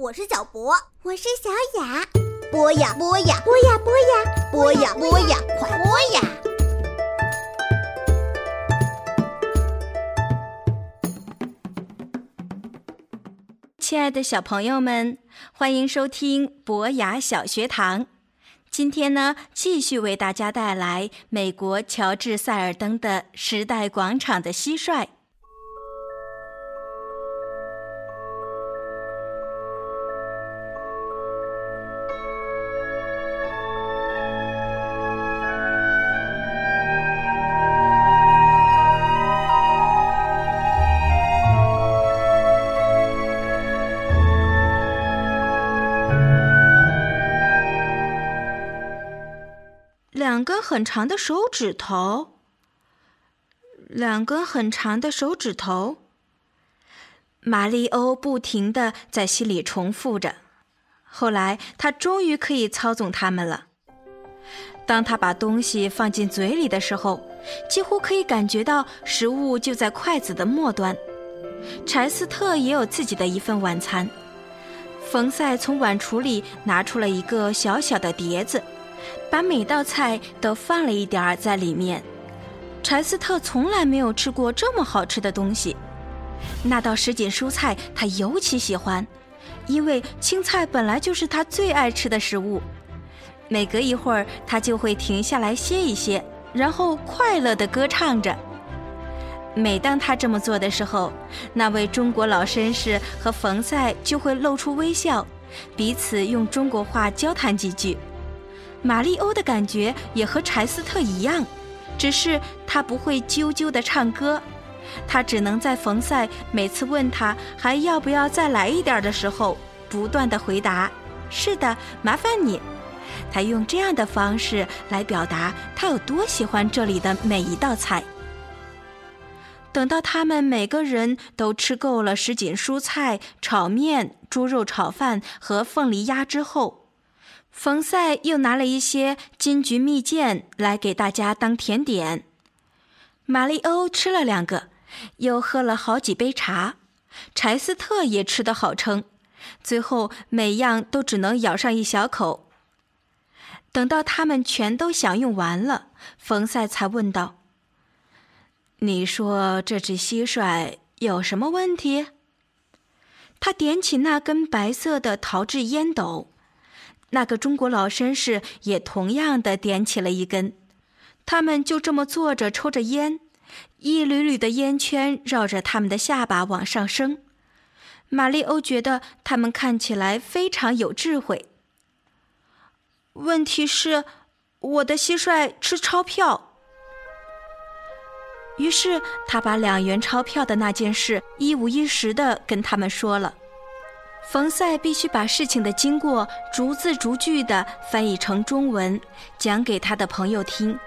我是小博，我是小雅。播呀播呀，播呀播呀，播呀播呀，快播呀！亲爱的小朋友们，欢迎收听博雅小学堂。今天呢，继续为大家带来美国乔治·塞尔登的《时代广场的蟋蟀》。两根很长的手指头，两根很长的手指头。马里欧不停地在心里重复着。后来，他终于可以操纵它们了。当他把东西放进嘴里的时候，几乎可以感觉到食物就在筷子的末端。柴斯特也有自己的一份晚餐。冯赛从碗橱里拿出了一个小小的碟子。把每道菜都放了一点儿在里面。柴斯特从来没有吃过这么好吃的东西。那道什锦蔬菜他尤其喜欢，因为青菜本来就是他最爱吃的食物。每隔一会儿，他就会停下来歇一歇，然后快乐地歌唱着。每当他这么做的时候，那位中国老绅士和冯赛就会露出微笑，彼此用中国话交谈几句。马利欧的感觉也和柴斯特一样，只是他不会啾啾地唱歌，他只能在冯赛每次问他还要不要再来一点的时候，不断地回答：“是的，麻烦你。”他用这样的方式来表达他有多喜欢这里的每一道菜。等到他们每个人都吃够了什锦蔬菜、炒面、猪肉炒饭和凤梨鸭之后。冯赛又拿了一些金桔蜜饯来给大家当甜点。马里欧吃了两个，又喝了好几杯茶。柴斯特也吃得好撑，最后每样都只能咬上一小口。等到他们全都享用完了，冯赛才问道：“你说这只蟋蟀有什么问题？”他点起那根白色的陶制烟斗。那个中国老绅士也同样的点起了一根，他们就这么坐着抽着烟，一缕缕的烟圈绕着他们的下巴往上升。玛丽欧觉得他们看起来非常有智慧。问题是，我的蟋蟀吃钞票。于是他把两元钞票的那件事一五一十的跟他们说了。冯赛必须把事情的经过逐字逐句地翻译成中文，讲给他的朋友听。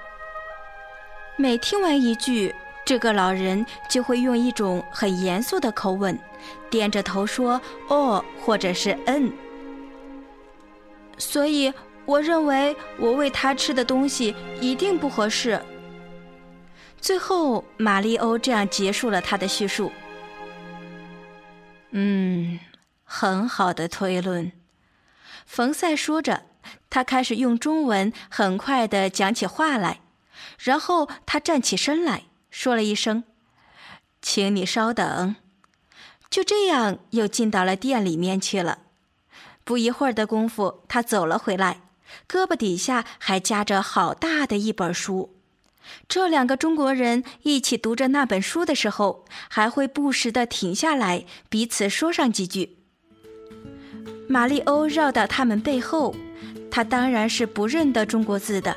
每听完一句，这个老人就会用一种很严肃的口吻，点着头说“哦”或者是“嗯”。所以，我认为我喂他吃的东西一定不合适。最后，玛丽欧这样结束了他的叙述。嗯。很好的推论，冯赛说着，他开始用中文很快地讲起话来。然后他站起身来说了一声：“请你稍等。”就这样，又进到了店里面去了。不一会儿的功夫，他走了回来，胳膊底下还夹着好大的一本书。这两个中国人一起读着那本书的时候，还会不时地停下来，彼此说上几句。玛丽欧绕到他们背后，他当然是不认得中国字的，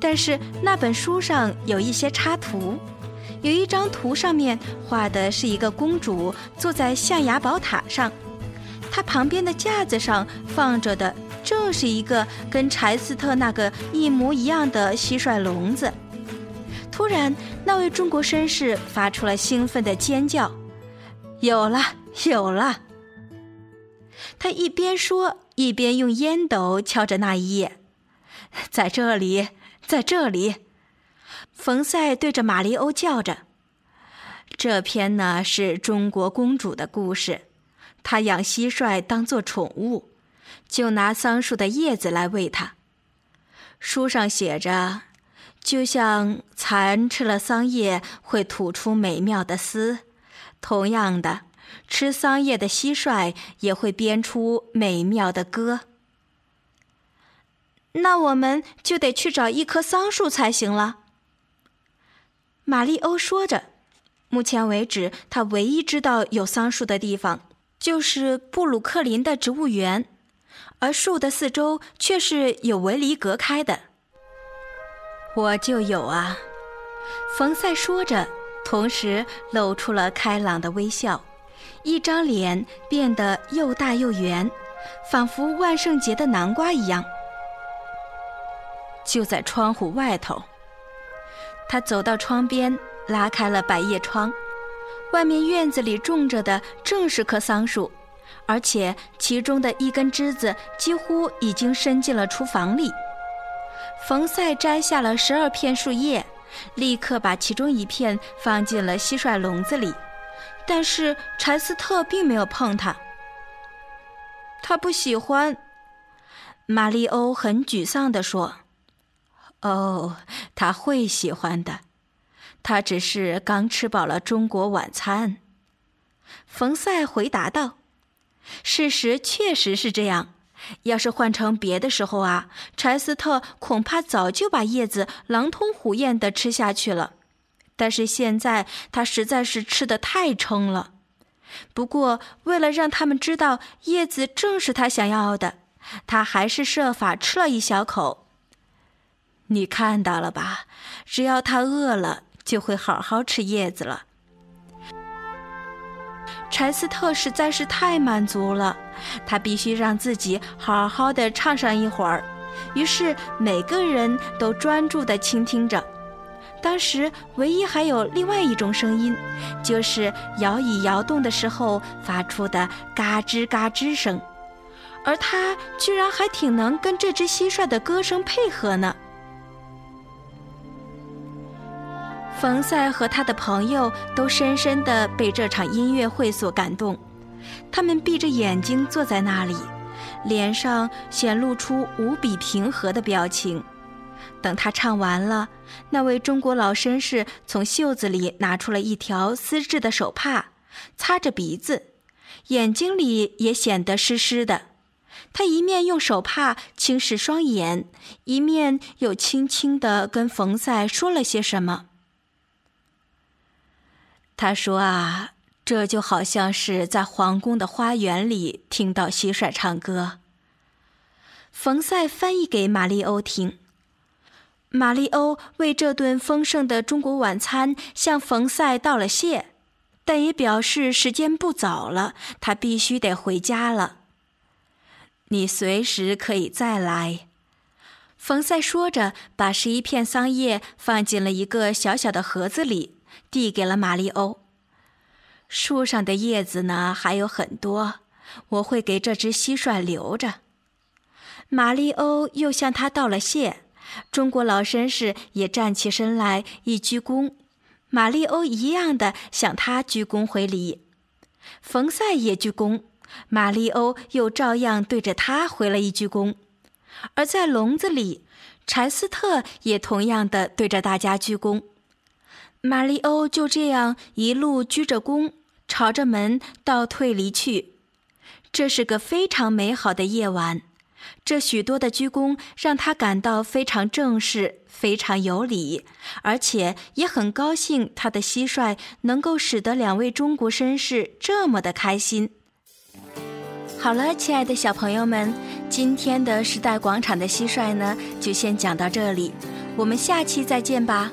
但是那本书上有一些插图，有一张图上面画的是一个公主坐在象牙宝塔上，她旁边的架子上放着的正是一个跟柴斯特那个一模一样的蟋蟀笼子。突然，那位中国绅士发出了兴奋的尖叫：“有了，有了！”他一边说，一边用烟斗敲着那一页，在这里，在这里。冯赛对着玛丽欧叫着：“这篇呢是中国公主的故事，她养蟋蟀当做宠物，就拿桑树的叶子来喂它。书上写着，就像蚕吃了桑叶会吐出美妙的丝，同样的，吃桑叶的蟋蟀也会编出美妙的歌。那我们就得去找一棵桑树才行了。玛丽欧说着，目前为止，她唯一知道有桑树的地方。就是布鲁克林的植物园，而树的四周却是有围篱隔开的。我就有啊，冯赛说着，同时露出了开朗的微笑，一张脸变得又大又圆，仿佛万圣节的南瓜一样。就在窗户外头，他走到窗边，拉开了百叶窗。外面院子里种着的正是棵桑树，而且其中的一根枝子几乎已经伸进了厨房里。冯赛摘下了十二片树叶，立刻把其中一片放进了蟋蟀笼子里，但是柴斯特并没有碰它。他不喜欢。玛丽欧很沮丧地说：“哦，他会喜欢的。”他只是刚吃饱了中国晚餐，冯赛回答道：“事实确实是这样。要是换成别的时候啊，柴斯特恐怕早就把叶子狼吞虎咽地吃下去了。但是现在他实在是吃的太撑了。不过为了让他们知道叶子正是他想要的，他还是设法吃了一小口。你看到了吧？只要他饿了。”就会好好吃叶子了。柴斯特实在是太满足了，他必须让自己好好的唱上一会儿。于是每个人都专注的倾听着。当时唯一还有另外一种声音，就是摇椅摇动的时候发出的嘎吱嘎吱声，而他居然还挺能跟这只蟋蟀的歌声配合呢。冯赛和他的朋友都深深地被这场音乐会所感动，他们闭着眼睛坐在那里，脸上显露出无比平和的表情。等他唱完了，那位中国老绅士从袖子里拿出了一条丝质的手帕，擦着鼻子，眼睛里也显得湿湿的。他一面用手帕轻拭双眼，一面又轻轻地跟冯赛说了些什么。他说：“啊，这就好像是在皇宫的花园里听到蟋蟀唱歌。”冯赛翻译给玛丽欧听。玛丽欧为这顿丰盛的中国晚餐向冯赛道了谢，但也表示时间不早了，他必须得回家了。你随时可以再来，冯赛说着，把十一片桑叶放进了一个小小的盒子里。递给了玛丽欧。树上的叶子呢还有很多，我会给这只蟋蟀留着。玛丽欧又向他道了谢。中国老绅士也站起身来一鞠躬，玛丽欧一样的向他鞠躬回礼。冯赛也鞠躬，玛丽欧又照样对着他回了一鞠躬。而在笼子里，柴斯特也同样的对着大家鞠躬。玛丽欧就这样一路鞠着躬，朝着门倒退离去。这是个非常美好的夜晚，这许多的鞠躬让他感到非常正式、非常有礼，而且也很高兴他的蟋蟀能够使得两位中国绅士这么的开心。好了，亲爱的小朋友们，今天的时代广场的蟋蟀呢，就先讲到这里，我们下期再见吧。